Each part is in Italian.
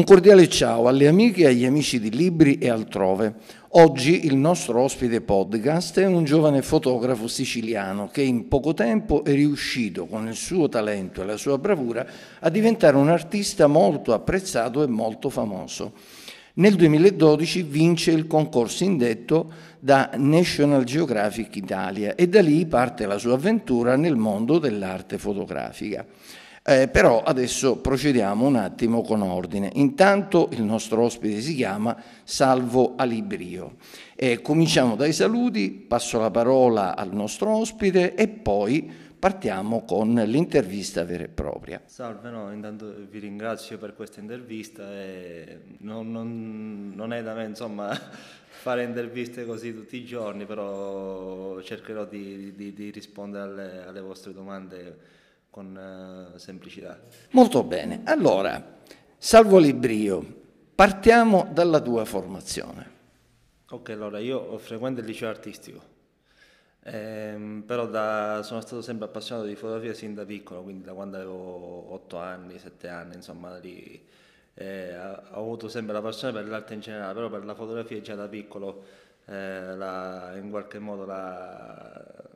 Un cordiale ciao alle amiche e agli amici di Libri e altrove. Oggi il nostro ospite podcast è un giovane fotografo siciliano che in poco tempo è riuscito con il suo talento e la sua bravura a diventare un artista molto apprezzato e molto famoso. Nel 2012 vince il concorso indetto da National Geographic Italia e da lì parte la sua avventura nel mondo dell'arte fotografica. Eh, però adesso procediamo un attimo con ordine. Intanto il nostro ospite si chiama Salvo Alibrio. Eh, cominciamo dai saluti, passo la parola al nostro ospite e poi partiamo con l'intervista vera e propria. Salve, no, intanto vi ringrazio per questa intervista non, non, non è da me insomma fare interviste così tutti i giorni, però cercherò di, di, di rispondere alle, alle vostre domande con uh, semplicità. Molto bene, allora, Salvo Librio, partiamo dalla tua formazione. Ok, allora io frequento il liceo artistico, ehm, però da, sono stato sempre appassionato di fotografia sin da piccolo, quindi da quando avevo 8 anni, 7 anni, insomma, lì, eh, ho avuto sempre la passione per l'arte in generale, però per la fotografia già da piccolo eh, la, in qualche modo la,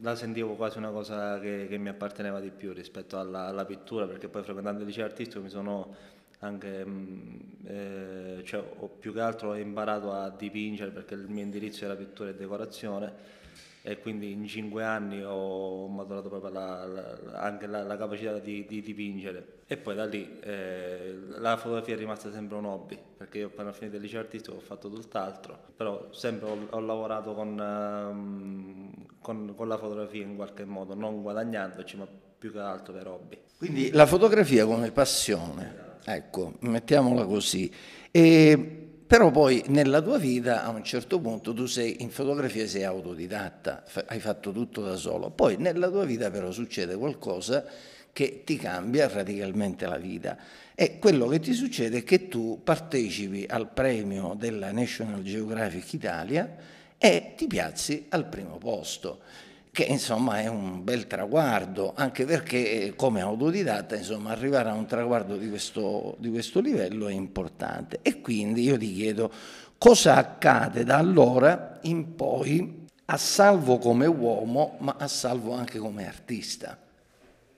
la sentivo quasi una cosa che, che mi apparteneva di più rispetto alla, alla, pittura, perché poi frequentando il liceo artistico mi sono anche, mm, eh, cioè, ho più che altro imparato a dipingere perché il mio indirizzo era pittura e decorazione e quindi in cinque anni ho maturato proprio la, la, anche la, la capacità di, di, dipingere e poi da lì eh, la fotografia è rimasta sempre un hobby perché io appena finito il liceo artistico ho fatto tutt'altro però sempre ho, ho lavorato con, um, con, con, la fotografia in qualche modo non guadagnandoci ma più che altro per hobby. Quindi la fotografia come passione ecco mettiamola così. E però poi nella tua vita a un certo punto tu sei in fotografia sei autodidatta, hai fatto tutto da solo, poi nella tua vita però succede qualcosa che ti cambia radicalmente la vita e quello che ti succede è che tu partecipi al premio della National Geographic Italia e ti piazzi al primo posto che insomma è un bel traguardo, anche perché come autodidatta insomma, arrivare a un traguardo di questo, di questo livello è importante. E quindi io ti chiedo cosa accade da allora in poi a salvo come uomo, ma a salvo anche come artista.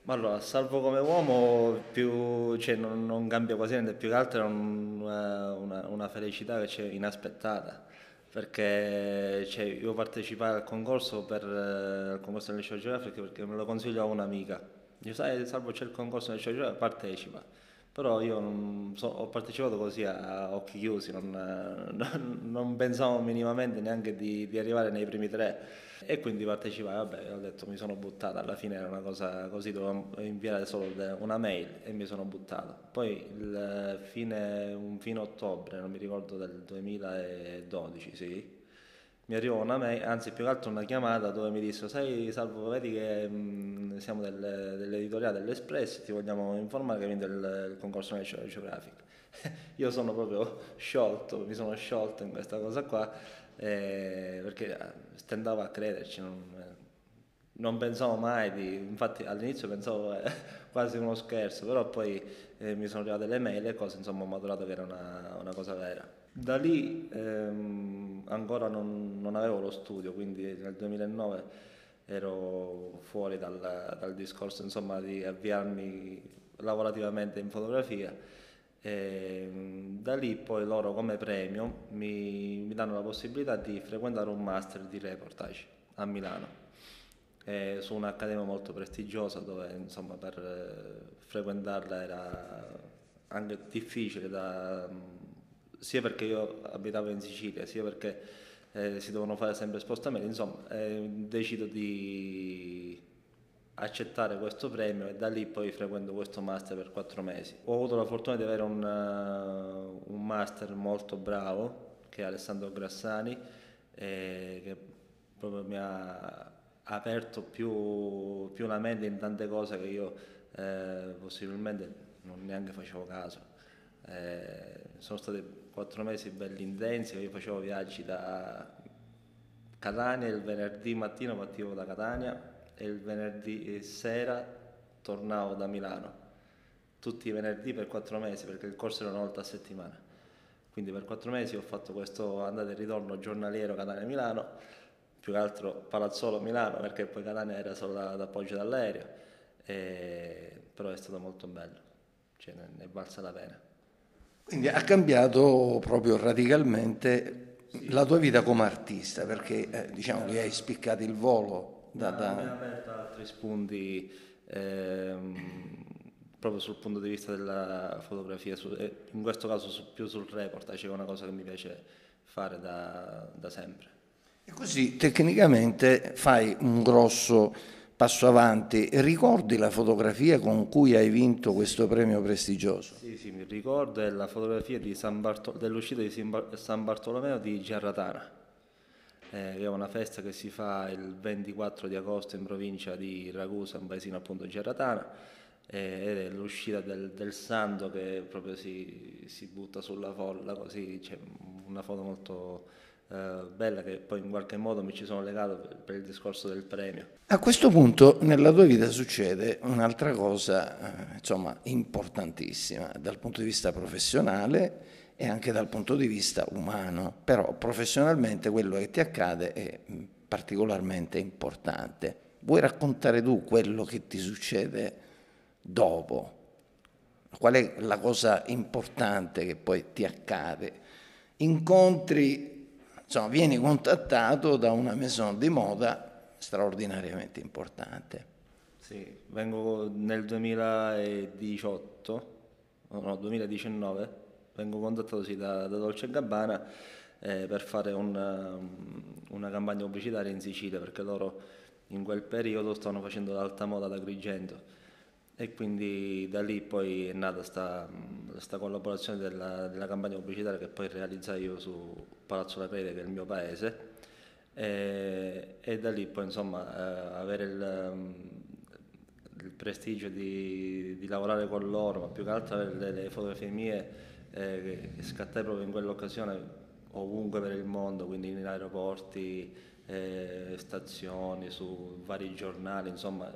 Ma allora, salvo come uomo più, cioè, non, non, cambia quasi niente, più che altro è una, una, una felicità che c'è inaspettata perché cioè, io partecipai al concorso per eh, al concorso del liceo geografico perché me lo consiglio a un'amica. Io sai, salvo c'è il concorso del liceo geografico, partecipa. Però io so, ho partecipato così a, occhi chiusi, non, non, non, pensavo minimamente neanche di, di arrivare nei primi tre e quindi partecipai, vabbè, ho detto mi sono buttato, alla fine era una cosa così, dovevo inviare solo una mail e mi sono buttato. Poi il fine, un fine ottobre, non mi ricordo del 2012, sì, mi arrivò una mail, anzi più che altro una chiamata dove mi disse sai Salvo vedi che mh, siamo del, dell'editoriale dell'Espress ti vogliamo informare che vinto il, il concorso National Geographic io sono proprio sciolto mi sono sciolto in questa cosa qua eh, perché eh, stentavo a crederci, non, non, pensavo mai di, infatti all'inizio pensavo eh, quasi uno scherzo, però poi eh, mi sono arrivate le mail e cose, insomma ho maturato che era una, una cosa vera. Da lì ehm, ancora non, non, avevo lo studio, quindi nel 2009 ero fuori dal, dal discorso insomma, di avviarmi lavorativamente in fotografia e da lì poi loro come premio mi, mi, danno la possibilità di frequentare un master di reportage a Milano. E su un'accademia molto prestigiosa dove insomma per eh, frequentarla era anche difficile da, sia perché io abitavo in Sicilia sia perché eh, si devono fare sempre spostamenti insomma eh, decido di accettare questo premio e da lì poi frequento questo master per quattro mesi. Ho avuto la fortuna di avere un, uh, un master molto bravo che è Alessandro Grassani eh, che proprio mi ha aperto più, più, la mente in tante cose che io eh, possibilmente non neanche facevo caso. Eh, sono stati quattro mesi belli intensi, io facevo viaggi da Catania, il venerdì mattino partivo da Catania e il venerdì sera tornavo da Milano. tutti i venerdì per quattro mesi perché il corso era una volta a settimana. Quindi per quattro mesi ho fatto questo andata e ritorno giornaliero Catania-Milano, più che altro Palazzolo-Milano perché poi Catania era solo d'appoggio dall'aereo, e... però è stato molto bello, cioè, ne è valsa la pena. Quindi ha cambiato proprio radicalmente sì. la tua vita come artista perché eh, diciamo che hai spiccato il volo da... da... Mi ha aperto altri spunti. Ehm, proprio sul punto di vista della fotografia, su, in questo caso su, più sul reportage, è una cosa che mi piace fare da, da sempre. E così tecnicamente fai un grosso passo avanti. Ricordi la fotografia con cui hai vinto questo premio prestigioso? Sì, sì, mi ricordo, è la fotografia dell'uscita di San Bartolomeo di Giarratana. Eh, è una festa che si fa il 24 di agosto in provincia di Ragusa, un paesino appunto Giarratana ed è l'uscita del, del, santo che proprio si, si, butta sulla folla, così c'è una foto molto eh, bella che poi in qualche modo mi ci sono legato per, per, il discorso del premio. A questo punto nella tua vita succede un'altra cosa eh, insomma importantissima dal punto di vista professionale e anche dal punto di vista umano, però professionalmente quello che ti accade è particolarmente importante. Vuoi raccontare tu quello che ti succede? dopo? Qual è la cosa importante che poi ti accade? Incontri, insomma, vieni contattato da una maison di moda straordinariamente importante. Sì, vengo nel 2018, no, 2019, vengo contattato sì, da, da Dolce Gabbana eh, per fare una, una campagna pubblicitaria in Sicilia, perché loro in quel periodo stavano facendo l'alta moda ad Agrigento. E quindi da lì poi è nata questa collaborazione della, della, campagna pubblicitaria che poi realizzai io su Palazzo La Crede che è il mio paese. E, e da lì poi insomma eh, avere il, mm, il prestigio di, di, lavorare con loro ma più che altro avere le, le fotografie mie eh, scattai proprio in quell'occasione ovunque per il mondo quindi in aeroporti eh, stazioni su vari giornali insomma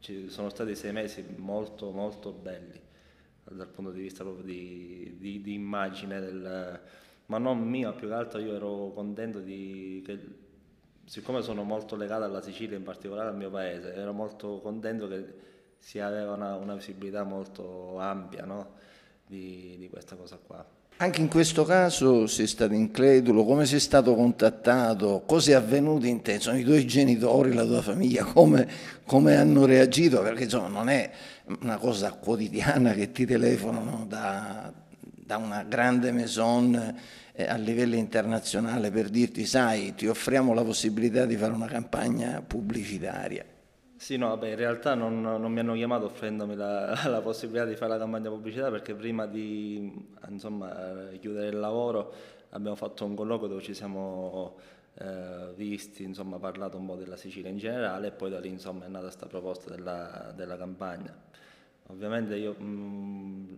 ci sono stati sei mesi molto molto belli dal punto di vista proprio di, di, di immagine del, ma non mio, più che altro io ero contento di che siccome sono molto legato alla Sicilia, in particolare al mio paese, ero molto contento che si aveva una, una visibilità molto ampia no? Di, di questa cosa qua. Anche in questo caso sei stato incredulo, come sei stato contattato, cosa è avvenuto in te, sono i tuoi genitori, la tua famiglia, come, come hanno reagito, perché insomma non è una cosa quotidiana che ti telefonano da, da una grande maison eh, a livello internazionale per dirti sai ti offriamo la possibilità di fare una campagna pubblicitaria. Sì, no, vabbè, in realtà non, non, mi hanno chiamato offrendomi la, la, possibilità di fare la campagna pubblicità perché prima di insomma, chiudere il lavoro abbiamo fatto un colloquio dove ci siamo eh, visti, insomma, parlato un po' della Sicilia in generale e poi da lì insomma, è nata questa proposta della, della, campagna. Ovviamente io mh, mm,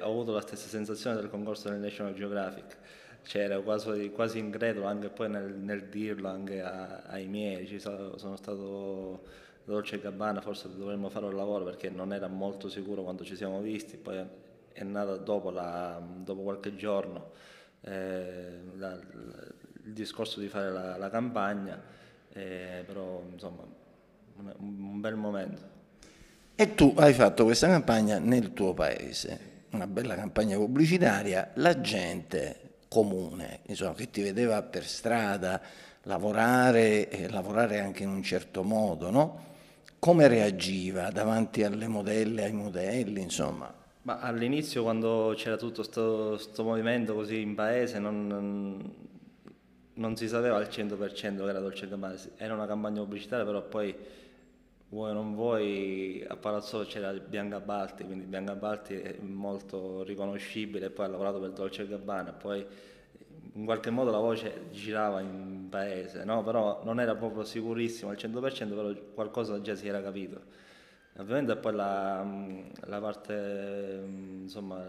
ho avuto la stessa sensazione del concorso del National Geographic, c'era cioè, quasi, quasi incredulo anche poi nel, nel dirlo anche a, ai miei, ci sono, sono stato Dolce Gabbana forse dovremmo fare un lavoro perché non era molto sicuro quando ci siamo visti, poi è nata dopo, la, dopo qualche giorno eh, la, il discorso di fare la, la campagna, eh, però insomma un, un bel momento. E tu hai fatto questa campagna nel tuo paese, una bella campagna pubblicitaria, la gente comune, insomma, che ti vedeva per strada lavorare e lavorare anche in un certo modo, no? Come reagiva davanti alle modelle, ai modelli, insomma? Ma all'inizio quando c'era tutto questo movimento così in paese non, non, si sapeva al 100% che era Dolce Gabbana, era una campagna pubblicitaria però poi vuoi o non vuoi a Palazzo c'era Bianca Balti, quindi Bianca Balti è molto riconoscibile, poi ha lavorato per Dolce Gabbana, poi in qualche modo la voce girava in paese, no? però non era proprio sicurissimo al 100%, però qualcosa già si era capito. Ovviamente poi la, la parte, insomma,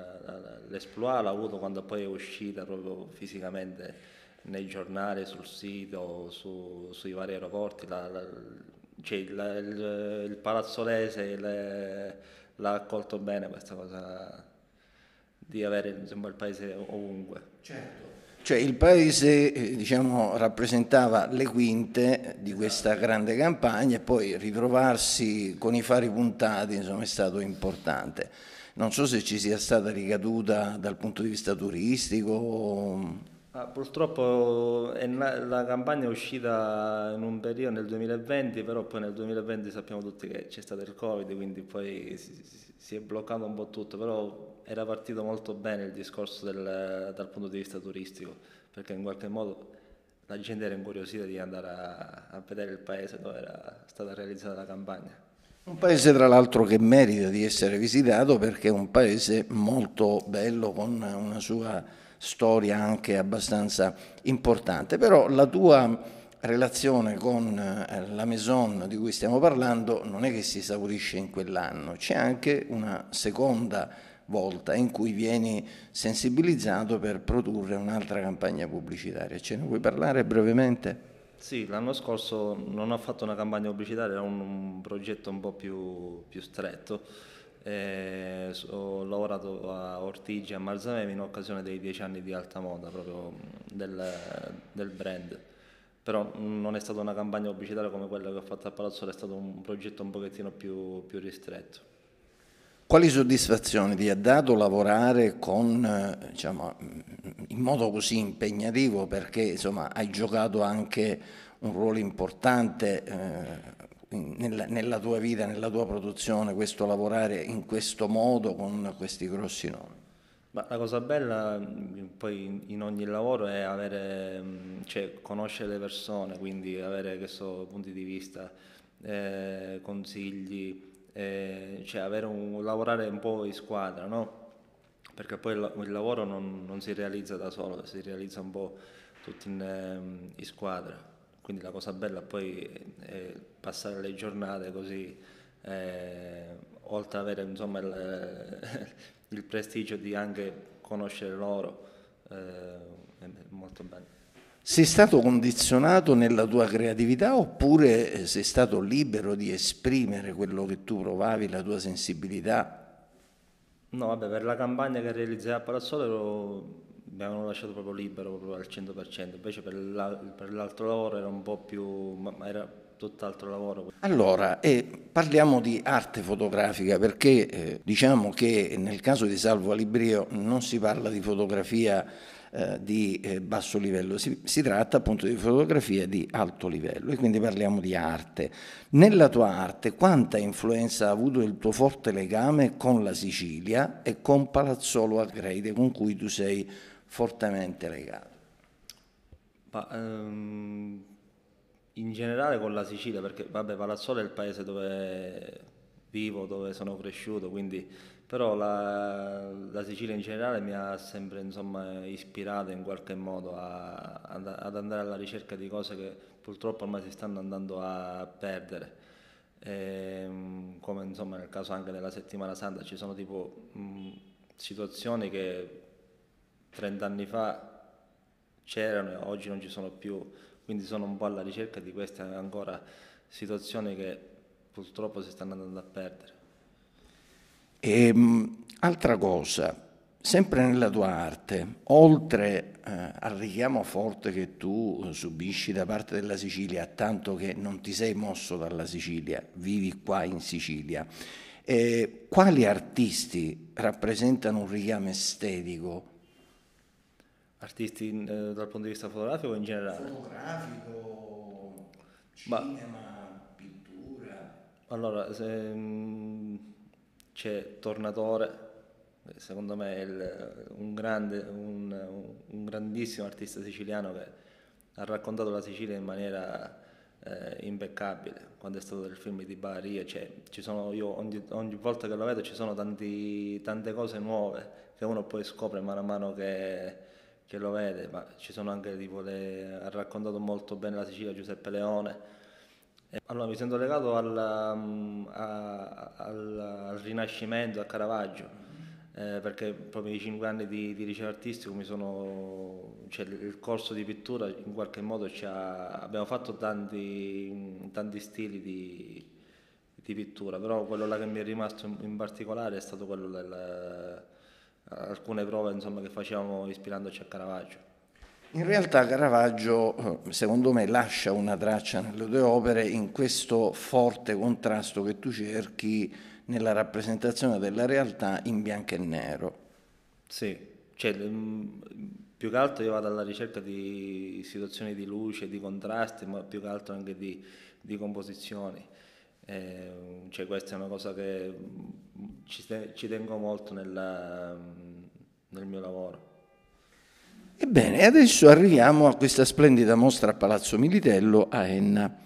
l'esploit l'ha avuto quando poi è uscita proprio fisicamente nei giornali, sul sito, su, sui vari aeroporti, la, la, cioè il, il, palazzolese, le, l'ha accolto bene questa cosa di avere insomma, il paese ovunque. Certo. Cioè il paese eh, diciamo, rappresentava le quinte di questa grande campagna e poi ritrovarsi con i fari puntati insomma, è stato importante. Non so se ci sia stata ricaduta dal punto di vista turistico. Ah, purtroppo la campagna è uscita in un periodo nel 2020, però poi nel 2020 sappiamo tutti che c'è stato il Covid, quindi poi si, si è bloccato un po' tutto, però era partito molto bene il discorso del, dal punto di vista turistico, perché in qualche modo la gente era incuriosita di andare a, a vedere il paese dove era stata realizzata la campagna. Un paese tra l'altro che merita di essere visitato perché è un paese molto bello con una sua storia anche abbastanza importante, però la tua relazione con eh, la Maison di cui stiamo parlando non è che si esaurisce in quell'anno, c'è anche una seconda volta in cui vieni sensibilizzato per produrre un'altra campagna pubblicitaria. Ce ne vuoi parlare brevemente? Sì, l'anno scorso non ho fatto una campagna pubblicitaria, era un, un progetto un po' più, più stretto. Eh, ho lavorato a Ortigia e a Marzamemi in occasione dei dieci anni di alta moda proprio del, del brand però non è stata una campagna pubblicitaria come quella che ho fatto a Palazzolo, è stato un progetto un pochettino più, più ristretto. Quali soddisfazioni ti ha dato lavorare con, diciamo, in modo così impegnativo perché insomma, hai giocato anche un ruolo importante eh, nella, nella, tua vita, nella tua produzione, questo lavorare in questo modo con questi grossi nomi? Ma la cosa bella poi in ogni lavoro è avere, cioè, conoscere le persone, quindi avere questo punti di vista, eh, consigli, eh, cioè un, lavorare un po' in squadra, no? Perché poi il, il lavoro non, non, si realizza da solo, si realizza un po' tutti in, ehm, in squadra. Quindi la cosa bella poi è passare le giornate così, eh, oltre ad avere insomma il il prestigio di anche conoscere loro, eh, è molto bello. Sei stato condizionato nella tua creatività oppure eh, sei stato libero di esprimere quello che tu provavi, la tua sensibilità? No, vabbè, per la campagna che realizzai a Palazzolo avevano lasciato proprio libero proprio al 100%, invece per, l'altro lavoro era un po' più, ma era tutt'altro lavoro. Allora, eh, parliamo di arte fotografica perché eh, diciamo che nel caso di Salvo Alibrio non si parla di fotografia eh, di eh, basso livello, si, si, tratta appunto di fotografia di alto livello e quindi parliamo di arte. Nella tua arte quanta influenza ha avuto il tuo forte legame con la Sicilia e con Palazzolo Agreide con cui tu sei fortemente legato? Ma, um in generale con la Sicilia, perché vabbè, Palazzolo è il paese dove vivo, dove sono cresciuto, quindi, però la, la Sicilia in generale mi ha sempre insomma, ispirato in qualche modo a, ad andare alla ricerca di cose che purtroppo ormai si stanno andando a perdere. E, ehm, come insomma, nel caso anche della settimana santa ci sono tipo mh, situazioni che 30 anni fa c'erano e oggi non ci sono più quindi sono un po' alla ricerca di queste ancora situazioni che purtroppo si stanno andando a perdere. E, ehm, altra cosa, sempre nella tua arte, oltre eh, al richiamo forte che tu subisci da parte della Sicilia, tanto che non ti sei mosso dalla Sicilia, vivi qua in Sicilia, eh, quali artisti rappresentano un richiamo estetico Artisti eh, dal punto di vista fotografico in generale? Fotografico, cinema, Ma, pittura. Allora, se, mh, mm, c'è Tornatore, secondo me è il, un, grande, un, un, grandissimo artista siciliano che ha raccontato la Sicilia in maniera eh, impeccabile. Quando è stato del film di Baria, cioè, io ogni, ogni, volta che lo vedo ci sono tanti, tante cose nuove che uno poi scopre man mano che che lo vede, ma ci sono anche tipo le, ha raccontato molto bene la Sicilia Giuseppe Leone. allora mi sento legato al, mm, a, al, al Rinascimento, a Caravaggio, eh, perché proprio i cinque anni di, di liceo artistico sono, cioè il corso di pittura in qualche modo ci ha, abbiamo fatto tanti, tanti stili di, di pittura, però quello che mi è rimasto in, in particolare è stato quello del alcune prove insomma, che facevamo ispirandoci a Caravaggio. In realtà Caravaggio, eh, secondo me, lascia una traccia nelle tue opere in questo forte contrasto che tu cerchi nella rappresentazione della realtà in bianco e nero. Sì, cioè, mm, più che altro io vado alla ricerca di situazioni di luce, di contrasti, ma più che altro anche di, di composizioni. Eh, cioè, questa è una cosa che mm, ci, ci tengo molto nella, mm, nel mio lavoro. Ebbene, adesso arriviamo a questa splendida mostra a Palazzo Militello a Enna.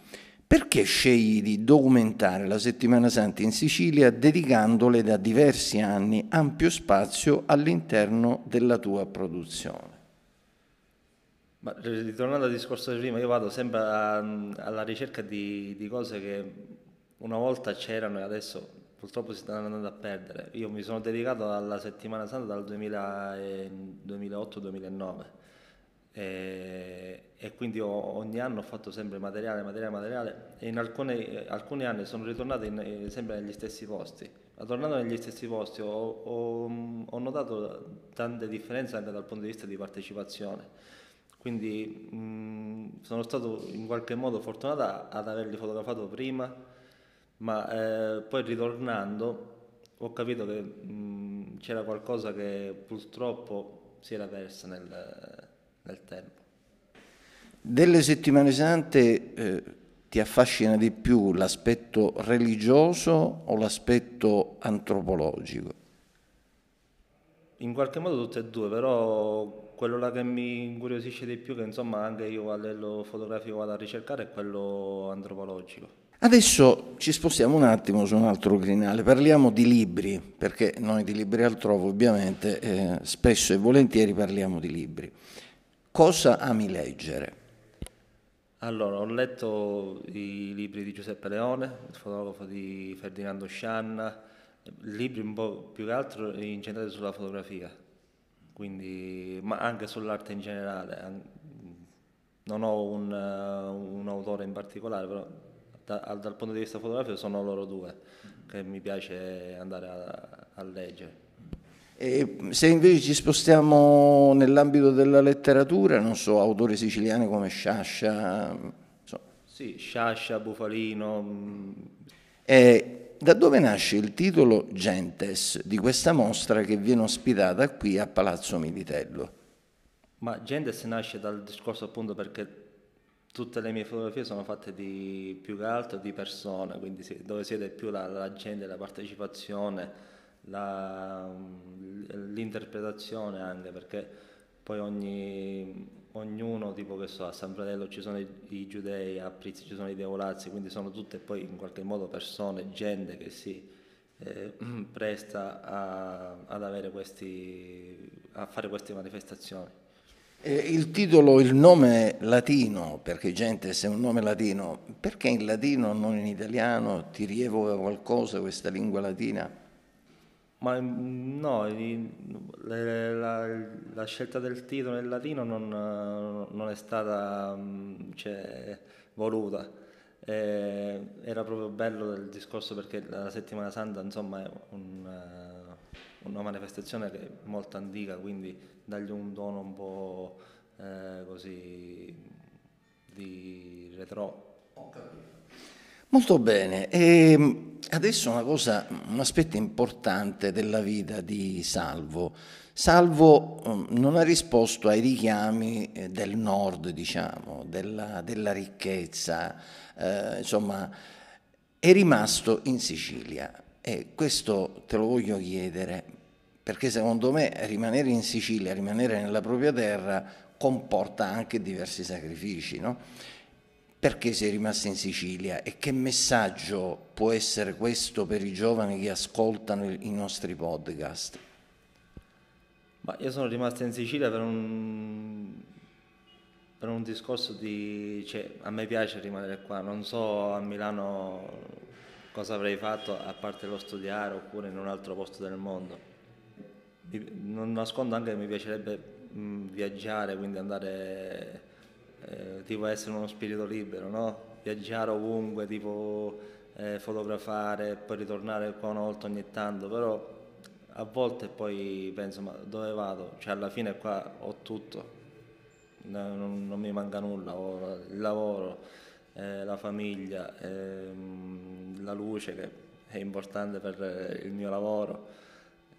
Perché scegli di documentare la Settimana Santa in Sicilia dedicandole da diversi anni ampio spazio all'interno della tua produzione? Ma ritornando al discorso di prima, io vado sempre a, alla ricerca di, di cose che una volta c'erano e adesso purtroppo si stanno andando a perdere. Io mi sono dedicato alla settimana santa dal 2008-2009 e, e, quindi ho, ogni anno ho fatto sempre materiale, materiale, materiale e in alcune, alcuni anni sono ritornato in, sempre negli stessi posti. Ma tornando negli stessi posti ho, ho, ho, notato tante differenze anche dal punto di vista di partecipazione. Quindi mh, sono stato in qualche modo fortunato ad averli fotografato prima ma eh, poi ritornando ho capito che mh, c'era qualcosa che purtroppo si era persa nel, nel tempo. Delle settimane sante eh, ti affascina di più l'aspetto religioso o l'aspetto antropologico? In qualche modo tutte e due, però quello là che mi incuriosisce di più, che insomma anche io a livello fotografico vado a ricercare, è quello antropologico. Adesso ci spostiamo un attimo su un altro crinale, parliamo di libri, perché noi di libri altrove ovviamente eh, spesso e volentieri parliamo di libri. Cosa ami leggere? Allora, ho letto i libri di Giuseppe Leone, il fotografo di Ferdinando Scianna, libri un po' più che altro incentrati sulla fotografia, quindi, ma anche sull'arte in generale. Non ho un, un autore in particolare, però da, dal punto di vista fotografico sono loro due che mi piace andare a, a leggere. E se invece ci spostiamo nell'ambito della letteratura, non so, autori siciliani come Sciascia. So. Sì, Sciascia, Bufalino. Mm. E da dove nasce il titolo Gentes di questa mostra che viene ospitata qui a Palazzo Militello? Ma Gentes nasce dal discorso appunto perché tutte le mie fotografie sono fatte di più che altro di persone, quindi dove si vede più la, la gente, la partecipazione, la, l'interpretazione anche, perché poi ogni, ognuno, tipo che so, a San Fratello ci sono i, i giudei, a Prizzi ci sono i devolazzi, quindi sono tutte poi in qualche modo persone, gente che si eh, presta a, ad avere questi, a fare queste manifestazioni. Il titolo, il nome latino, perché gente se è un nome latino, perché in latino non in italiano? Ti rievoca qualcosa questa lingua latina? Ma mm, no, la, la scelta del titolo in latino non, non è stata mm, cioè, voluta. Eh, era proprio bello il discorso perché la settimana santa insomma è un, una manifestazione che è molto antica, quindi dargli un tono un po' eh, così di retro. Molto bene, e ehm, adesso una cosa, un aspetto importante della vita di Salvo. Salvo um, non ha risposto ai richiami eh, del nord, diciamo, della, della ricchezza, eh, insomma, è rimasto in Sicilia. E questo te lo voglio chiedere, perché secondo me rimanere in Sicilia, rimanere nella propria terra, comporta anche diversi sacrifici. No? Perché sei rimasto in Sicilia e che messaggio può essere questo per i giovani che ascoltano i nostri podcast? Ma io sono rimasto in Sicilia per un, per un discorso di... Cioè, a me piace rimanere qua, non so a Milano cosa avrei fatto a parte lo studiare oppure in un altro posto del mondo non nascondo anche che mi piacerebbe mh, viaggiare, quindi andare, eh, tipo essere uno spirito libero, no? Viaggiare ovunque, tipo eh, fotografare, poi ritornare qua una volta ogni tanto, però a volte poi penso ma dove vado? Cioè alla fine qua ho tutto, non, non mi manca nulla, ho il lavoro, eh, la famiglia, ehm, la luce che è importante per il mio lavoro,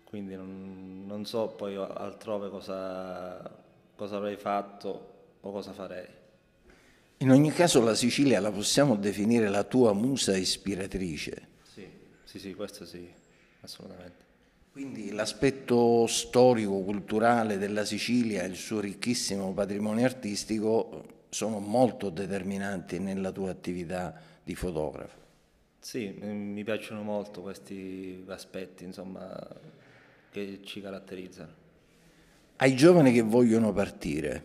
quindi non, non so poi altrove cosa, cosa avrei fatto o cosa farei. In ogni caso la Sicilia la possiamo definire la tua musa ispiratrice. Sì, sì, sì, questo sì, assolutamente. Quindi l'aspetto storico-culturale della Sicilia e il suo ricchissimo patrimonio artistico sono molto determinanti nella tua attività di fotografo. Sì, mi piacciono molto questi aspetti insomma, che ci caratterizzano. Ai giovani che vogliono partire,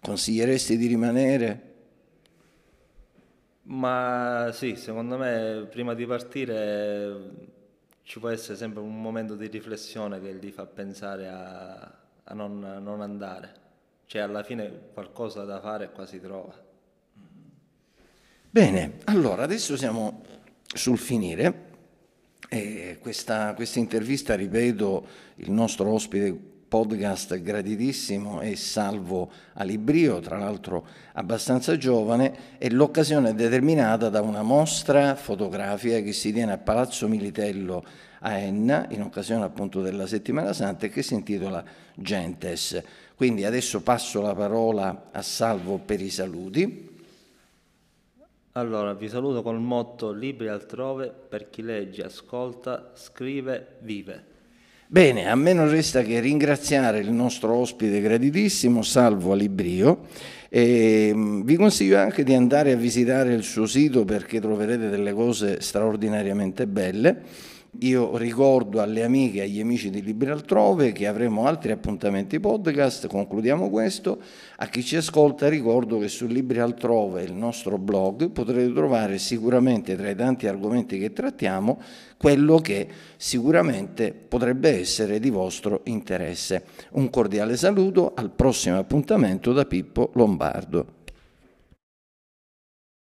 consiglieresti di rimanere? Ma sì, secondo me prima di partire ci può essere sempre un momento di riflessione che gli fa pensare a, a non, non, andare. Cioè alla fine qualcosa da fare qua si trova. Bene, allora adesso siamo sul finire. E questa, questa intervista, ripeto, il nostro ospite podcast graditissimo e Salvo Alibrio, tra l'altro abbastanza giovane, e l'occasione è determinata da una mostra fotografica che si tiene a Palazzo Militello a Enna, in occasione appunto della Settimana Santa, e che si intitola Gentes. Quindi adesso passo la parola a Salvo per i saluti. Allora, vi saluto col motto Libri altrove per chi legge, ascolta, scrive, vive. Bene, a me non resta che ringraziare il nostro ospite graditissimo, Salvo Alibrio. E mm, vi consiglio anche di andare a visitare il suo sito perché troverete delle cose straordinariamente belle. Io ricordo alle amiche e agli amici di Libri Altrove che avremo altri appuntamenti podcast, concludiamo questo. A chi ci ascolta ricordo che su Libri Altrove, il nostro blog, potrete trovare sicuramente tra i tanti argomenti che trattiamo quello che sicuramente potrebbe essere di vostro interesse. Un cordiale saluto, al prossimo appuntamento da Pippo Lombardo.